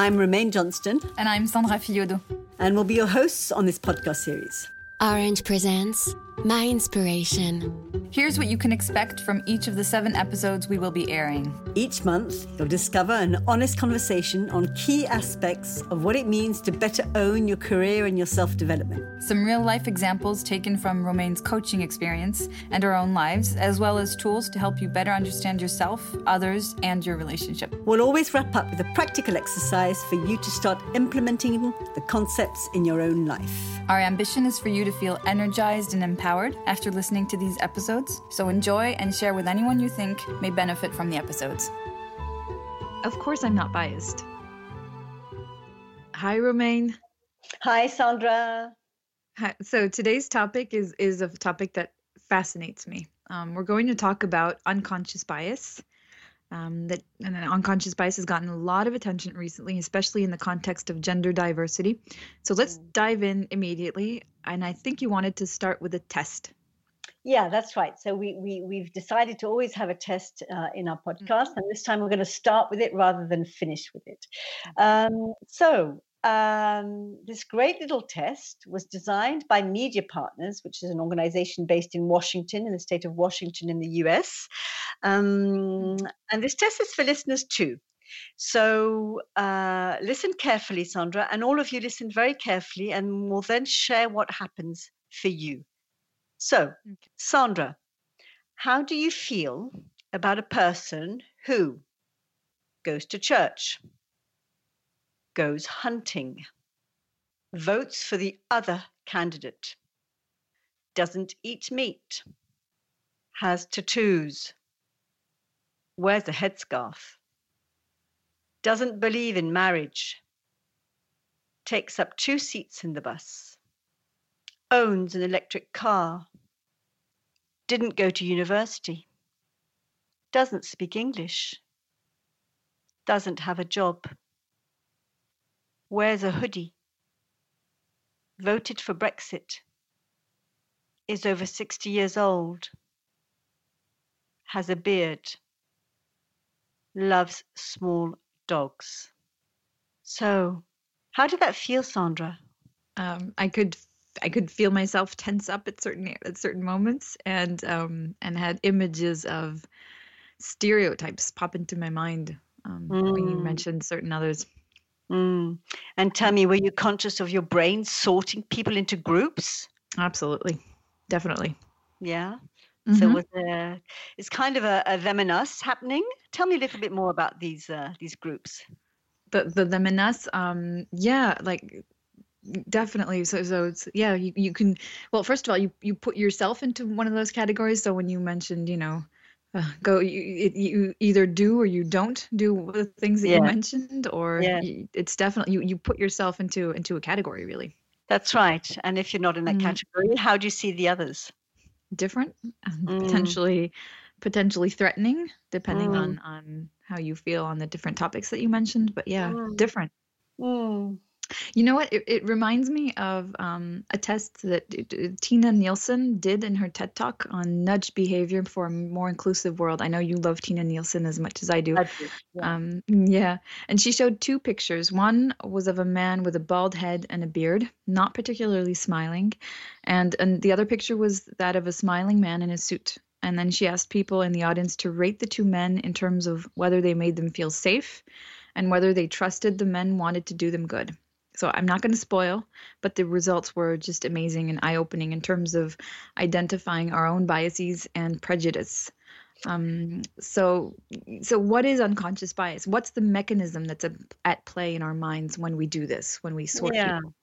I'm Romaine Johnston. And I'm Sandra Fiodo. And we'll be your hosts on this podcast series. Orange presents My Inspiration. Here's what you can expect from each of the seven episodes we will be airing. Each month, you'll discover an honest conversation on key aspects of what it means to better own your career and your self development. Some real life examples taken from Romaine's coaching experience and our own lives, as well as tools to help you better understand yourself, others, and your relationship. We'll always wrap up with a practical exercise for you to start implementing the concepts in your own life. Our ambition is for you to feel energized and empowered after listening to these episodes, so enjoy and share with anyone you think may benefit from the episodes. Of course, I'm not biased. Hi, Romaine. Hi, Sandra. Hi. So today's topic is is a topic that fascinates me. Um, we're going to talk about unconscious bias. Um, that and unconscious bias has gotten a lot of attention recently, especially in the context of gender diversity. So let's mm. dive in immediately. And I think you wanted to start with a test. Yeah, that's right. So we, we we've decided to always have a test uh, in our podcast, and this time we're going to start with it rather than finish with it. Um, so um, this great little test was designed by Media Partners, which is an organization based in Washington, in the state of Washington, in the US. Um, and this test is for listeners too. So uh, listen carefully, Sandra, and all of you listen very carefully, and we'll then share what happens for you. So, Sandra, how do you feel about a person who goes to church, goes hunting, votes for the other candidate, doesn't eat meat, has tattoos, wears a headscarf, doesn't believe in marriage, takes up two seats in the bus, owns an electric car, didn't go to university, doesn't speak English, doesn't have a job, wears a hoodie, voted for Brexit, is over 60 years old, has a beard, loves small dogs. So, how did that feel, Sandra? Um, I could I could feel myself tense up at certain at certain moments, and um, and had images of stereotypes pop into my mind um, mm. when you mm. mentioned certain others. Mm. And tell me, were you conscious of your brain sorting people into groups? Absolutely, definitely. Yeah. Mm-hmm. So was it's kind of a, a, them and us happening. Tell me a little bit more about these uh, these groups. The the them and us, um, yeah, like definitely so so it's yeah you, you can well first of all you you put yourself into one of those categories so when you mentioned you know go you, you either do or you don't do the things that yeah. you mentioned or yeah. you, it's definitely you you put yourself into into a category really that's right and if you're not in that mm. category how do you see the others different mm. potentially potentially threatening depending mm. on on how you feel on the different topics that you mentioned but yeah mm. different mm. You know what? It, it reminds me of um, a test that Tinna Nielsen did in her TED Talk on nudge behavior for a more inclusive world. I know you love Tinna Nielsen as much as I do. I do yeah. Um, yeah. And she showed two pictures. One was of a man with a bald head and a beard, not particularly smiling. And, and the other picture was that of a smiling man in a suit. And then she asked people in the audience to rate the two men in terms of whether they made them feel safe and whether they trusted the men wanted to do them good. So I'm not going to spoil, but the results were just amazing and eye opening in terms of identifying our own biases and prejudice. Um, so, so what is unconscious bias? What's the mechanism that's a, at play in our minds when we do this, when we sort yeah. people?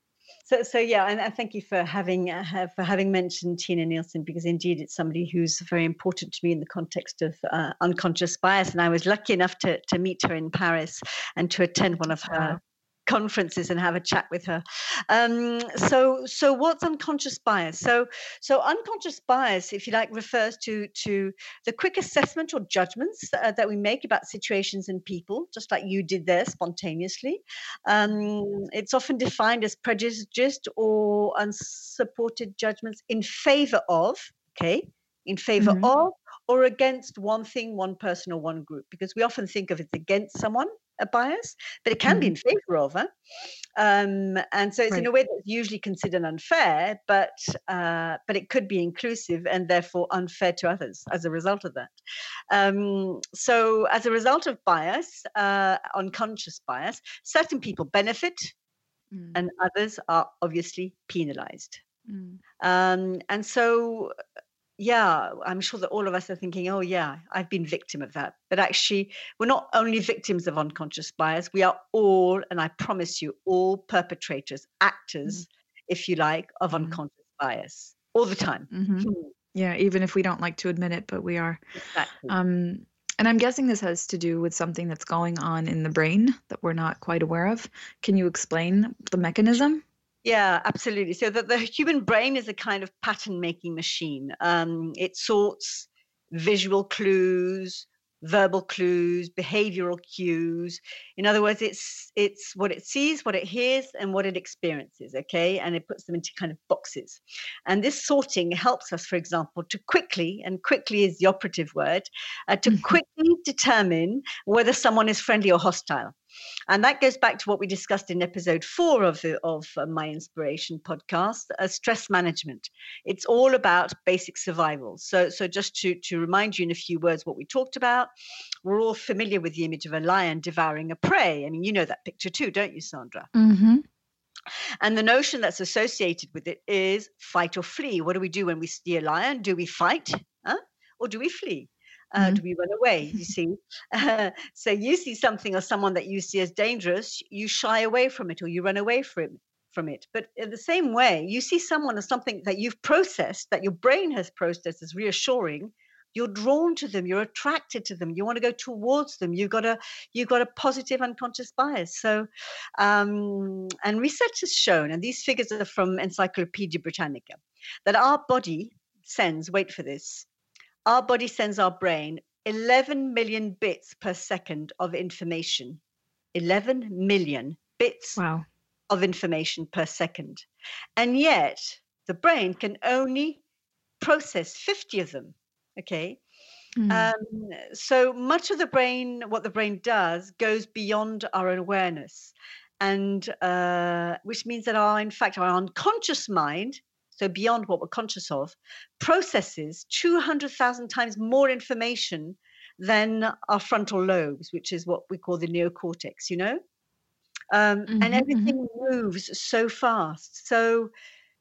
So, so yeah, and, and thank you for having uh, for having mentioned Tinna Nielsen because indeed it's somebody who's very important to me in the context of uh, unconscious bias. And I was lucky enough to to meet her in Paris and to attend one of her conferences and have a chat with her. Um, so, so what's unconscious bias? So, so unconscious bias, if you like, refers to to the quick assessment or judgments uh, that we make about situations and people, just like you did there spontaneously. Um, it's often defined as prejudiced or unsupported judgments in favor of. Okay, in favor mm-hmm. of or against one thing, one person, or one group, because we often think of it against someone a bias, but it can be in favor of her. Um, and so it's in a way that's usually considered unfair, but uh, but it could be inclusive and therefore unfair to others as a result of that. Um, so as a result of bias, uh, unconscious bias, certain people benefit Mm, and others are obviously penalized. mm, Um, and so, yeah, I'm sure that all of us are thinking, oh, yeah, I've been victim of that. But actually, we're not only victims of unconscious bias, we are all, and I promise you, all perpetrators, actors, if you like, of Mhm. unconscious bias all the time. mhm. Hmm, Yeah, even if we don't like to admit it, but we are. Exactly. Um, and I'm guessing this has to do with something that's going on in the brain that we're not quite aware of. Can you explain the mechanism? Yeah, absolutely. So that the human brain is a kind of pattern making machine. Um, it sorts visual clues, verbal clues, behavioral cues. In other words, it's it's what it sees, what it hears, and what it experiences. Okay, and it puts them into kind of boxes. And this sorting helps us, for example, to quickly and quickly is the operative word uh, to quickly determine whether someone is friendly or hostile. And that goes back to what we discussed in episode four of, the, of uh, my inspiration podcast, uh, stress management. It's all about basic survival. So, so just to, to remind you in a few words what we talked about, we're all familiar with the image of a lion devouring a prey. I mean, you know that picture too, don't you, Sandra? Mm-hmm. And the notion that's associated with it is fight or flee. What do we do when we see a lion? Do we fight huh? or do we flee? Uh, Mhm. Do we run away? You see, uh, so you see something or someone that you see as dangerous, you shy away from it or you run away from from it. But in the same way, you see someone or something that you've processed, that your brain has processed as reassuring. You're drawn to them. You're attracted to them. You want to go towards them. You've got a you've got a positive unconscious bias. So, um, and research has shown, and these figures are from Encyclopedia Britannica, that our body sends. Wait for this our body sends our brain 11 million bits per second of information. 11 million bits Wow. of information per second. And yet, the brain can only process 50 of them. Okay. Mm. Um, so much of the brain, what the brain does, goes beyond our awareness. And uh, which means that our, in fact, our unconscious mind, so beyond what we're conscious of, processes 200,000 times more information than our frontal lobes, which is what we call the neocortex, you know? Um, Mhm, and everything moves so fast. So,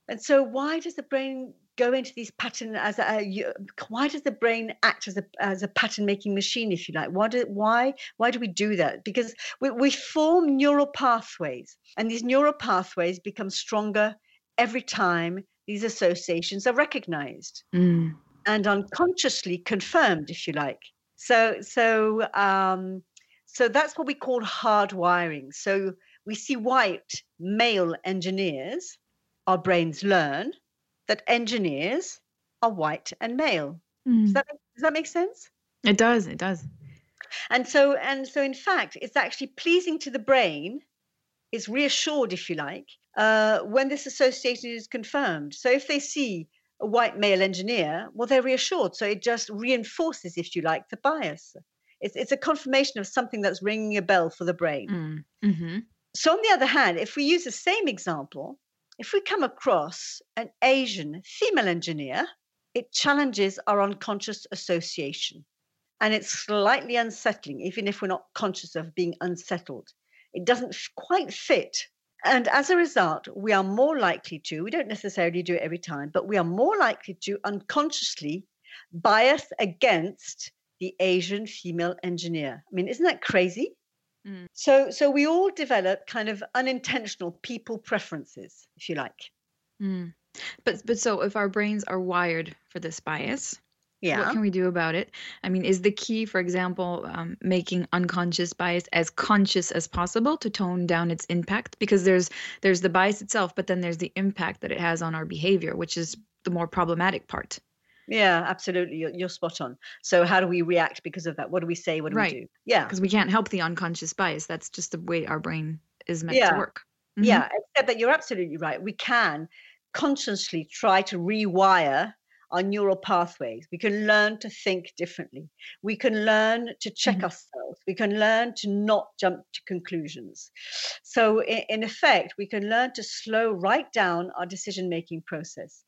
and so why does the brain go into these pattern as a, why does the brain act as a as a pattern making machine if you like why do why why do we do that because we, we form neural pathways and these neural pathways become stronger every time these associations are recognized Mm. and unconsciously confirmed if you like so so um so that's what we call hardwiring so we see white male engineers our brains learn that engineers are white and male Mm. does that, does that make sense It does. It does. and so and so in fact it's actually pleasing to the brain is reassured if you like uh, when this association is confirmed so if they see a white male engineer well they're reassured so it just reinforces if you like the bias it's, it's a confirmation of something that's ringing a bell for the brain Mm. Mm-hmm. so on the other hand if we use the same example if we come across an asian female engineer it challenges our unconscious association and it's slightly unsettling, even if we're not conscious of being unsettled. It doesn't quite fit. And as a result, we are more likely to, we don't necessarily do it every time, but we are more likely to unconsciously bias against the Asian female engineer. I mean, isn't that crazy? Mm. So, so we all develop kind of unintentional people preferences, if you like. Mm. But but so if our brains are wired for this bias, Yeah. what can we do about it? I mean, is the key, for example, um, making unconscious bias as conscious as possible to tone down its impact? Because there's there's the bias itself, but then there's the impact that it has on our behavior, which is the more problematic part. Yeah, absolutely. You're, you're spot on. So, how do we react because of that? What do we say? What do Right. we do? Yeah. Because we can't help the unconscious bias. That's just the way our brain is meant Yeah. to work. Mhm. Yeah, except that you're absolutely right. We can consciously try to rewire our neural pathways. We can learn to think differently. We can learn to check mm-hmm. ourselves. We can learn to not jump to conclusions. So, in, in effect, we can learn to slow right down our decision making process.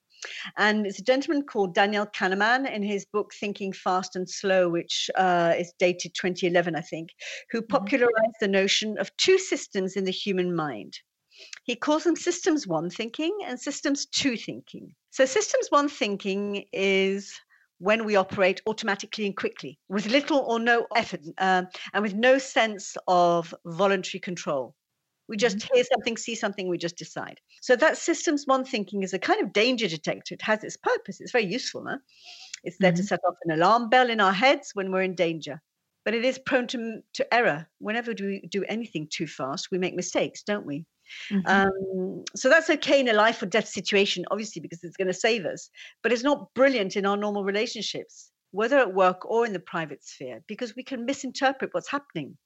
And it's a gentleman called Daniel Kahneman in his book Thinking Fast and Slow, which uh, is dated 2011, I think, who mm-hmm. popularized the notion of two systems in the human mind. He calls them systems one thinking and systems two thinking. So, systems one thinking is when we operate automatically and quickly with little or no effort um, and with no sense of voluntary control. We just mm-hmm. hear something, see something, we just decide. So that systems one thinking is a kind of danger detector. It has its purpose. It's very useful. Huh? It's there mm-hmm. to set off an alarm bell in our heads when we're in danger. But it is prone to, to error. Whenever we do anything too fast, we make mistakes, don't we? Mm-hmm. Um, so that's okay in a life or death situation, obviously, because it's going to save us. But it's not brilliant in our normal relationships, whether at work or in the private sphere, because we can misinterpret what's happening.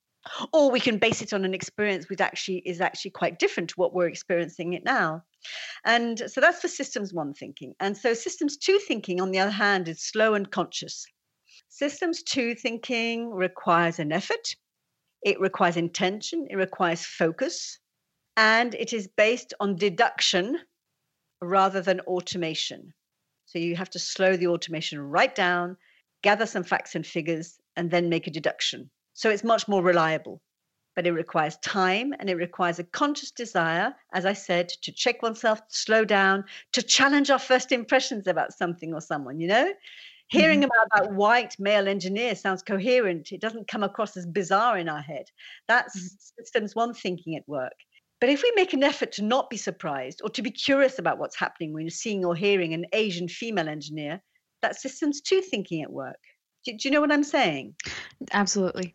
Or we can base it on an experience which actually is actually quite different to what we're experiencing it now. And so that's for systems one thinking. And so systems two thinking, on the other hand, is slow and conscious. Systems two thinking requires an effort, it requires intention, it requires focus, and it is based on deduction rather than automation. So you have to slow the automation right down, gather some facts and figures, and then make a deduction. So it's much more reliable. But it requires time and it requires a conscious desire, as I said, to check oneself, slow down, to challenge our first impressions about something or someone, you know? Hearing mm-hmm. about that white male engineer sounds coherent. It doesn't come across as bizarre in our head. That's mm-hmm. systems one thinking at work. But if we make an effort to not be surprised or to be curious about what's happening when you're seeing or hearing an Asian female engineer, that system's two thinking at work. Do, do you know what I'm saying? Absolutely.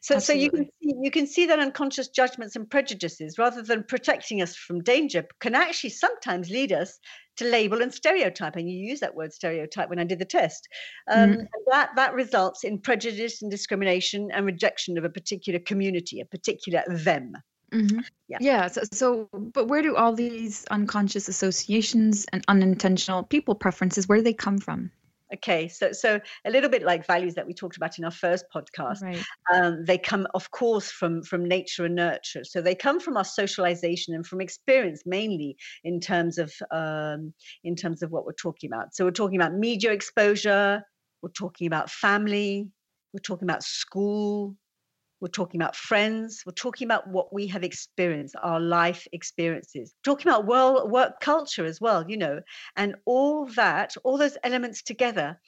So, Absolutely. so you can see, you can see that unconscious judgments and prejudices, rather than protecting us from danger, can actually sometimes lead us to label and stereotype. And you use that word stereotype when I did the test. Um, mm-hmm. That that results in prejudice and discrimination and rejection of a particular community, a particular them. Mm-hmm. Yeah. Yeah. So, so, but where do all these unconscious associations and unintentional people preferences, where do they come from? Okay, so so a little bit like values that we talked about in our first podcast. Right. Um, they come, of course, from from nature and nurture. So they come from our socialization and from experience, mainly in terms of um, in terms of what we're talking about. So we're talking about media exposure. We're talking about family. We're talking about school. We're talking about friends. We're talking about what we have experienced, our life experiences. We're talking about world work culture as well, you know, and all that, all those elements together,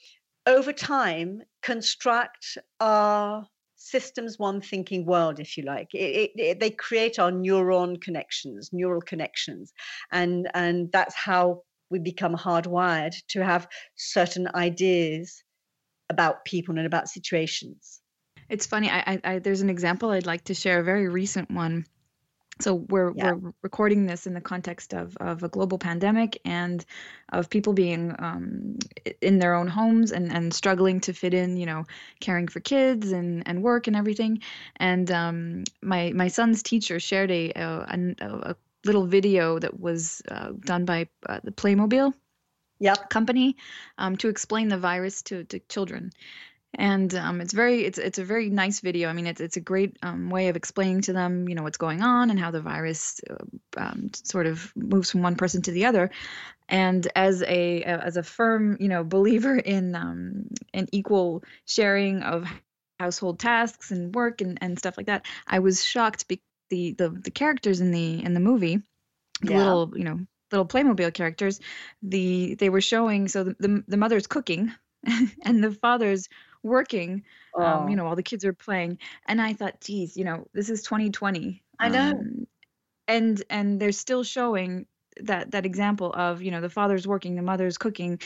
over time, construct our systems one thinking world, if you like. It, it, it, they create our neuron connections, neural connections, and and that's how we become hardwired to have certain ideas about people and about situations. It's funny. I, I, I, there's an example I'd like to share, a very recent one. So we're yeah. we're recording this in the context of of a global pandemic and of people being um, in their own homes and and struggling to fit in, you know, caring for kids and and work and everything. And um, my my son's teacher shared a a, a little video that was uh, done by uh, the Playmobil yep. company um, to explain the virus to, to children and um, it's very it's it's a very nice video. I mean, it's it's a great um, way of explaining to them, you know, what's going on and how the virus uh, um, sort of moves from one person to the other. And as a as a firm, you know, believer in um, in equal sharing of household tasks and work and, and stuff like that, I was shocked because the, the the characters in the in the movie, the yeah. little you know little Playmobil characters, the they were showing so the the, the mother's cooking and the father's working oh. um, you oh. know while the kids are playing and i thought geez you know this is 2020 i know um, and and they're still showing that that example of you know the father's working the mother's cooking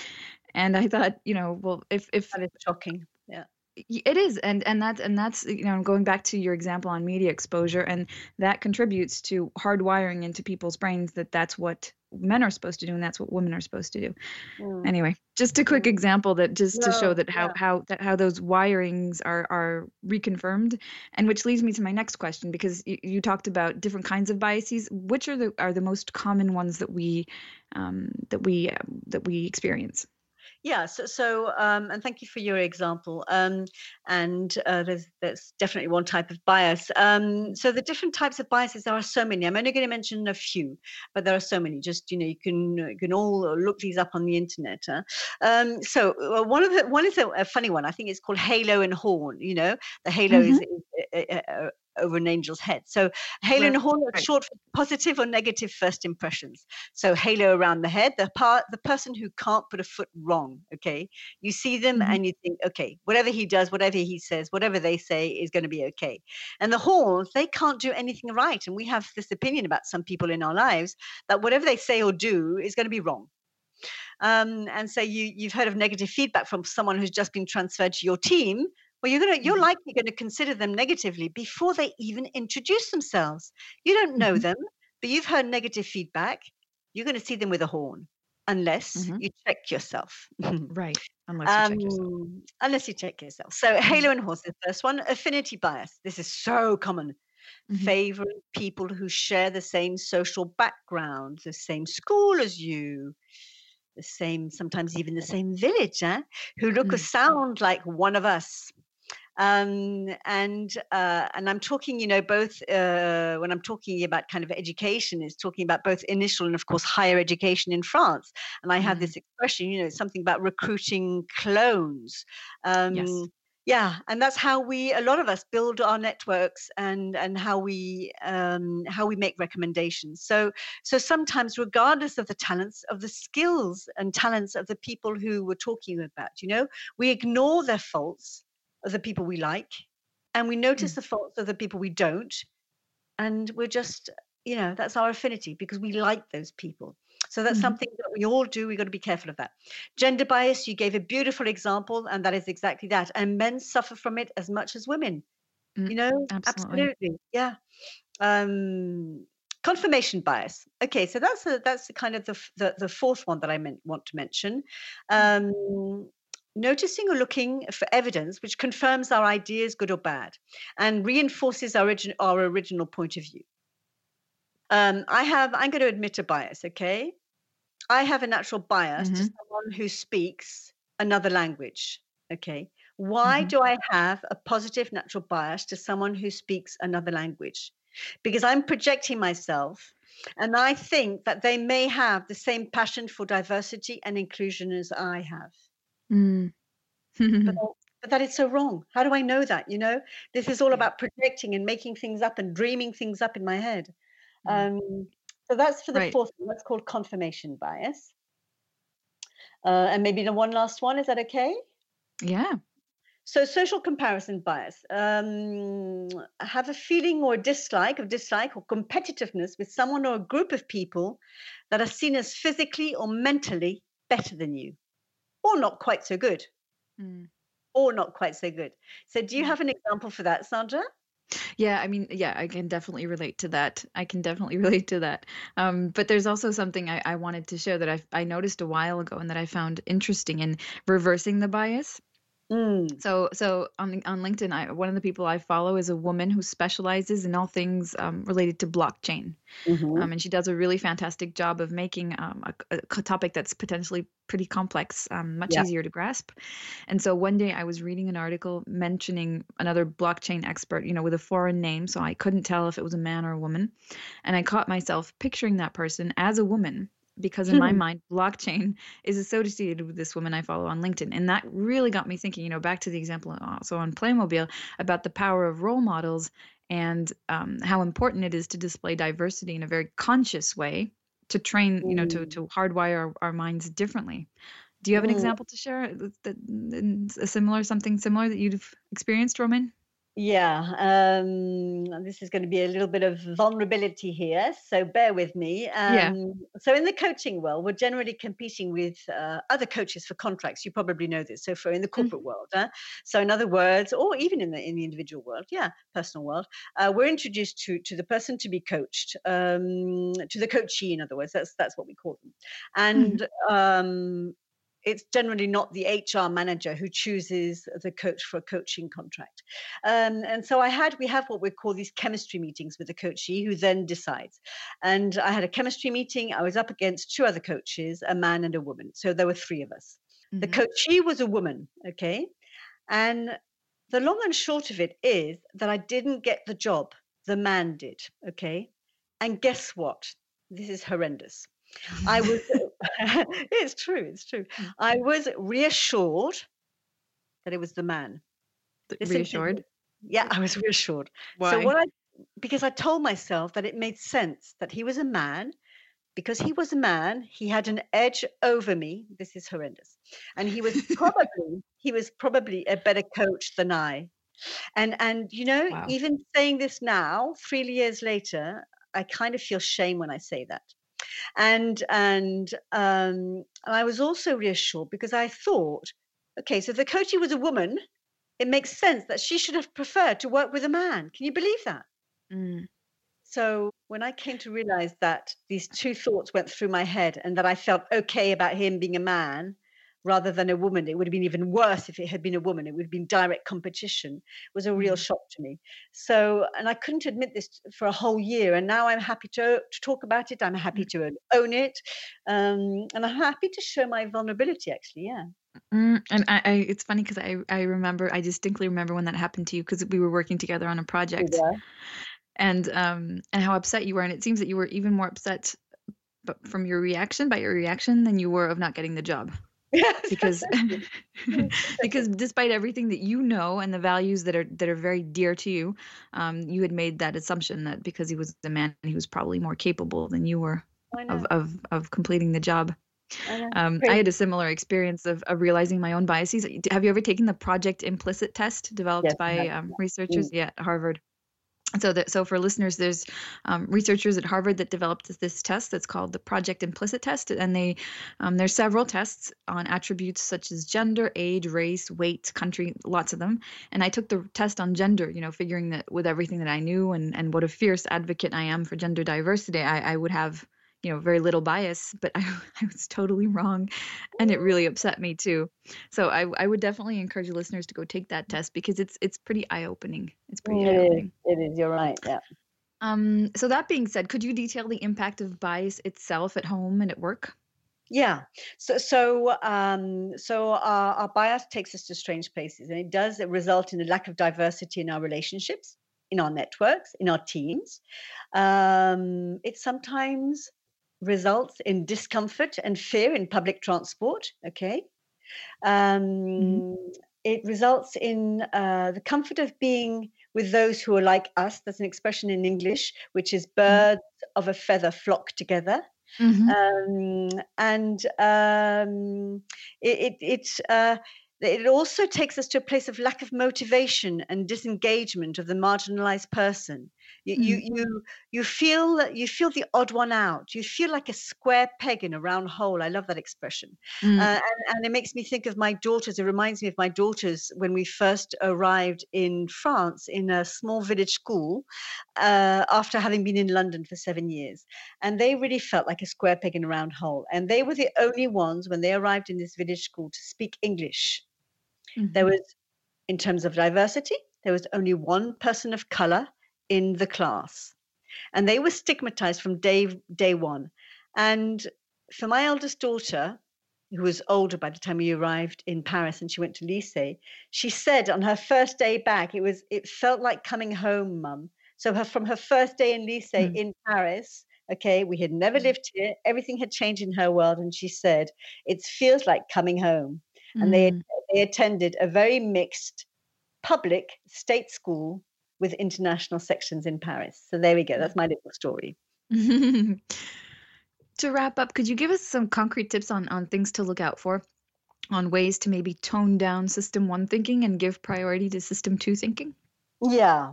and i thought you know well if if that is shocking yeah it is and and that's and that's you know going back to your example on media exposure and that contributes to hardwiring into people's brains that that's what men are supposed to do and that's what women are supposed to do mm. anyway just a quick mm. example that just no, to show that how yeah. how that how those wirings are are reconfirmed and which leads me to my next question because you, you talked about different kinds of biases which are the are the most common ones that we um, that we um, that we experience Yeah, so, so um, and thank you for your example. Um, and uh, there's there's definitely one type of bias. Um, so the different types of biases there are so many. I'm only going to mention a few, but there are so many. Just you know, you can you can all look these up on the internet. Huh? Um, so uh, one of the one is a, a, funny one. I think it's called halo and horn. You know, the halo mm-hmm. is, is uh, uh, over an angel's head. So halo and horn are short for positive or negative first impressions. So halo around the head, the part, the person who can't put a foot wrong. Okay, you see them mm-hmm. and you think, okay, whatever he does, whatever he says, whatever they say is going to be okay. And the horns, they can't do anything right. And we have this opinion about some people in our lives that whatever they say or do is going to be wrong. Um, and so you you've heard of negative feedback from someone who's just been transferred to your team well you're going to you're mm-hmm. likely going to consider them negatively before they even introduce themselves you don't know mm-hmm. them but you've heard negative feedback you're going to see them with a horn unless mm-hmm. you check yourself right unless you um, check yourself um, unless you check yourself so mm-hmm. halo and horse the first one affinity bias this is so common mm-hmm. favoring people who share the same social background the same school as you the same sometimes even the same village eh? who look or mm. sound like one of us um, and uh, and I'm talking, you know, both uh, when I'm talking about kind of education, is talking about both initial and of course higher education in France. And I have mm-hmm. this expression, you know, something about recruiting clones. Um, yes yeah and that's how we a lot of us build our networks and and how we um, how we make recommendations so so sometimes regardless of the talents of the skills and talents of the people who we're talking about you know we ignore their faults of the people we like and we notice mm. the faults of the people we don't and we're just you know that's our affinity because we like those people so that's mm-hmm. something that we all do we've got to be careful of that gender bias you gave a beautiful example and that is exactly that and men suffer from it as much as women mm, you know absolutely, absolutely. yeah um confirmation bias okay so that's a, that's the kind of the, the, the fourth one that i meant, want to mention mm. um noticing or looking for evidence which confirms our ideas, good or bad, and reinforces our, origin, our original point of view. Um, I have, I'm going to admit a bias, okay? I have a natural bias mm-hmm. to someone who speaks another language, okay? Why mm-hmm. do I have a positive natural bias to someone who speaks another language? Because I'm projecting myself and I think that they may have the same passion for diversity and inclusion as I have. Mm. but, but that is so wrong. How do I know that? You know, this is all about projecting and making things up and dreaming things up in my head. Mm. Um, so that's for the right. fourth one. That's called confirmation bias. Uh, and maybe the one last one. Is that okay? Yeah. So social comparison bias. Um, have a feeling or dislike of dislike or competitiveness with someone or a group of people that are seen as physically or mentally better than you or not quite so good. Mm. Or not quite so good. So, do you mm. have an example for that, Sandra? Yeah, I mean, yeah, I can definitely relate to that. I can definitely relate to that. Um, but there's also something I, I wanted to show that I, I noticed a while ago and that I found interesting in reversing the bias. Mm. So, so on on LinkedIn, I, one of the people I follow is a woman who specializes in all things um, related to blockchain, mm-hmm. um, and she does a really fantastic job of making um, a, a, topic that's potentially pretty complex um, much yeah. easier to grasp. And so one day I was reading an article mentioning another blockchain expert, you know, with a foreign name, so I couldn't tell if it was a man or a woman, and I caught myself picturing that person as a woman because in my hmm. mind blockchain is associated with this woman i follow on linkedin and that really got me thinking you know back to the example also on playmobil about the power of role models and um, how important it is to display diversity in a very conscious way to train you know to, to hardwire our, our minds differently do you have an mm. example to share that a similar something similar that you've experienced romain yeah, um, this is going to be a little bit of vulnerability here, so bear with me. Yeah. Um, so, in the coaching world, we're generally competing with uh, other coaches for contracts. You probably know this. So, for in the mm. corporate world, uh, so in other words, or even in the in the individual world, yeah, personal world, uh, we're introduced to to the person to be coached, um, to the coachee. In other words, that's that's what we call them, and mm. It's generally not the HR manager who chooses the coach for a coaching contract. Um, and so I had, we have what we call these chemistry meetings with the coachee who then decides. And I had a chemistry meeting. I was up against two other coaches, a man and a woman. So there were three of us. The Mhm. coachee was a woman, okay? And the long and short of it is that I didn't get the job. The man did, okay? And guess what? This is horrendous. I was, it's true, it's true. Mm. I was reassured that it was the man. To Reassured. Yeah, I was reassured. Why? So what I because I told myself that it made sense that he was a man. Because he was a man, he had an edge over me. This is horrendous. And he was probably he was probably a better coach than I. And and you know, Wow. even saying this now, three years later, I kind of feel shame when I say that. And and um, I was also reassured because I thought, okay, so if the coachee was a woman, it makes sense that she should have preferred to work with a man. Can you believe that? Mm. So when I came to realize that these two thoughts went through my head and that I felt okay about him being a man rather than a woman, it would have been even worse if it had been a woman. It would have been direct competition, It was a real Mhm. shock to me. So, and I couldn't admit this for a whole year. And now I'm happy to, to talk about it. I'm happy to own it. Um, and I'm happy to show my vulnerability, actually. Yeah. Mm, and I, I, it's funny because I, I remember, I distinctly remember when that happened to you because we were working together on a project, Yeah. and um, and how upset you were, and it seems that you were even more upset, but from your reaction, by your reaction, than you were of not getting the job, because because despite everything that you know and the values that are that are very dear to you, um, you had made that assumption that because he was a man, he was probably more capable than you were of of of completing the job. I. Um, I had a similar experience of, of realizing my own biases. Have you ever taken the Project Implicit test developed Yes, by um, researchers? Yeah, at Harvard. So that so for listeners, there's um, researchers at Harvard that developed this test that's called the Project Implicit test, and they um, there's several tests on attributes such as gender, age, race, weight, country, lots of them. And I took the test on gender, you know, figuring that with everything that I knew and and what a fierce advocate I am for gender diversity, I, I would have you know very little bias but I, I was totally wrong and it really upset me too so I, I would definitely encourage listeners to go take that test because it's it's pretty eye-opening it's pretty It is. eye-opening It is. You're right. Yeah. um so that being said could you detail the impact of bias itself at home and at work Yeah. So so um so our, our bias takes us to strange places and it does result in a lack of diversity in our relationships, in our networks, in our teams. Um it sometimes results in discomfort and fear in public transport, okay? Um it results in uh, the comfort of being with those who are like us. That's an expression in English, which is birds of a feather flock together Mhm. um, and um, it it it, uh, it also takes us to a place of lack of motivation and disengagement of the marginalized person. You you you, you feel you feel the odd one out. You feel like a square peg in a round hole. I love that expression. Mm. Uh, and, and it makes me think of my daughters. It reminds me of my daughters when we first arrived in France in a small village school uh, after having been in London for seven years. And they really felt like a square peg in a round hole. And they were the only ones when they arrived in this village school to speak English. There Mhm. was, in terms of diversity, there was only one person of color in the class. And they were stigmatized from day, day one. And for my eldest daughter, who was older by the time we arrived in Paris and she went to lycée, she said on her first day back, it was it felt like coming home, mum. So her from her first day in lycée Mm. in Paris, okay, we had never Mm. lived here, everything had changed in her world, and she said, It feels like coming home. And they Mm. they attended a very mixed public state school with international sections in Paris. So there we go. That's my little story. to wrap up could you give us some concrete tips on on things to look out for on ways to maybe tone down system one thinking and give priority to system two thinking Yeah.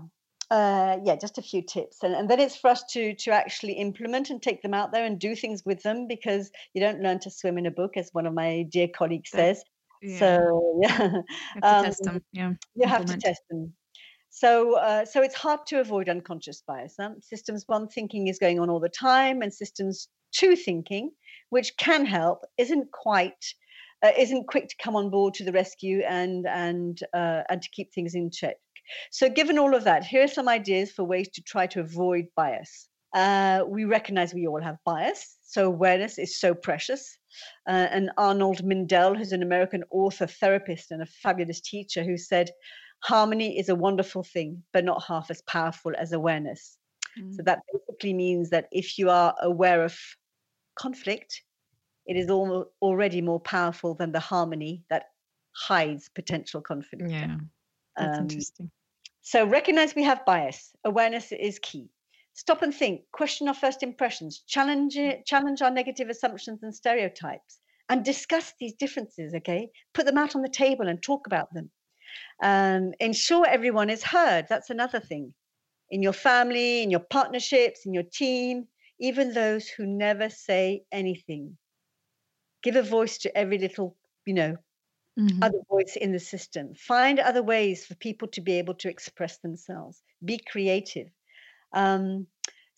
Uh, yeah, just a few tips, and, and then it's for us to to actually implement and take them out there and do things with them because you don't learn to swim in a book, as one of my dear colleagues says. yeah So yeah, you have to um, test them yeah you have to test them. So, uh, so it's hard to avoid unconscious bias. Huh? Systems one thinking is going on all the time, and systems two thinking, which can help, isn't quite, uh, isn't quick to come on board to the rescue and and uh, and to keep things in check. So, given all of that, here are some ideas for ways to try to avoid bias. Uh, we recognize we all have bias. So awareness is so precious. Uh, and Arnold Mindell, who's an American author, therapist, and a fabulous teacher, who said, Harmony is a wonderful thing, but not half as powerful as awareness. Mm. So that basically means that if you are aware of conflict, it is al- already more powerful than the harmony that hides potential conflict. Yeah, that's um, interesting. So recognize we have bias. Awareness is key. Stop and think, question our first impressions, challenge it, challenge our negative assumptions and stereotypes, and discuss these differences, okay? Put them out on the table and talk about them. Um, ensure everyone is heard. That's another thing. In your family, in your partnerships, in your team, even those who never say anything. Give a voice to every little, you know, mm-hmm. other voice in the system. Find other ways for people to be able to express themselves. Be creative. Um,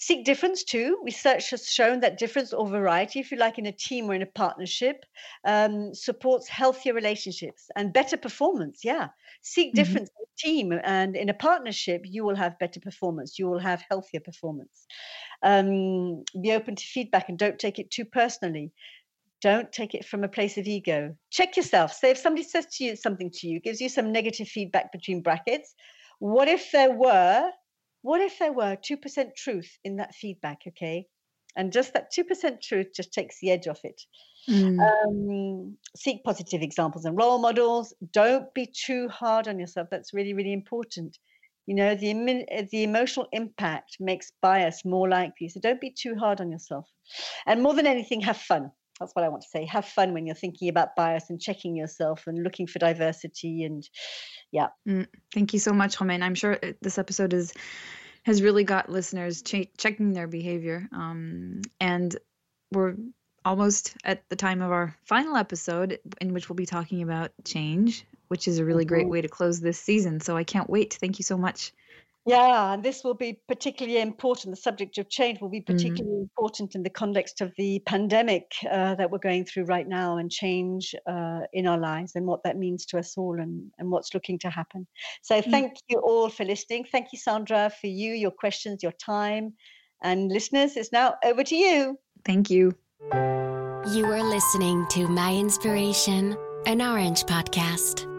seek difference too. Research has shown that difference or variety, if you like, in a team or in a partnership, um, supports healthier relationships and better performance. Yeah. Seek mm-hmm. difference in a team and in a partnership, you will have better performance. You will have healthier performance. Um, be open to feedback and don't take it too personally. Don't take it from a place of ego. Check yourself. Say if somebody says to you something to you, gives you some negative feedback between brackets, what if there were what if there were 2% truth in that feedback? Okay. And just that 2% truth just takes the edge off it. Mm. Um, seek positive examples and role models. Don't be too hard on yourself. That's really, really important. You know, the, the emotional impact makes bias more likely. So don't be too hard on yourself. And more than anything, have fun. That's what I want to say. Have fun when you're thinking about bias and checking yourself and looking for diversity. And yeah. Mm, thank you so much, Romaine. I'm sure uh, this episode is has really got listeners ch- checking their behavior. Um, and we're almost at the time of our final episode, in which we'll be talking about change, which is a really great mm-hmm. way to close this season. So I can't wait. Thank you so much. Yeah, and this will be particularly important. The subject of change will be mm-hmm. particularly mm. important in the context of the pandemic uh, that we're going through right now and change uh, in our lives and what that means to us all and, and what's looking to happen. So, mm. thank you all for listening. Thank you, Sandra, for you, your questions, your time. And listeners, it's now over to you. Thank you. You are listening to My Inspiration, an Orange podcast.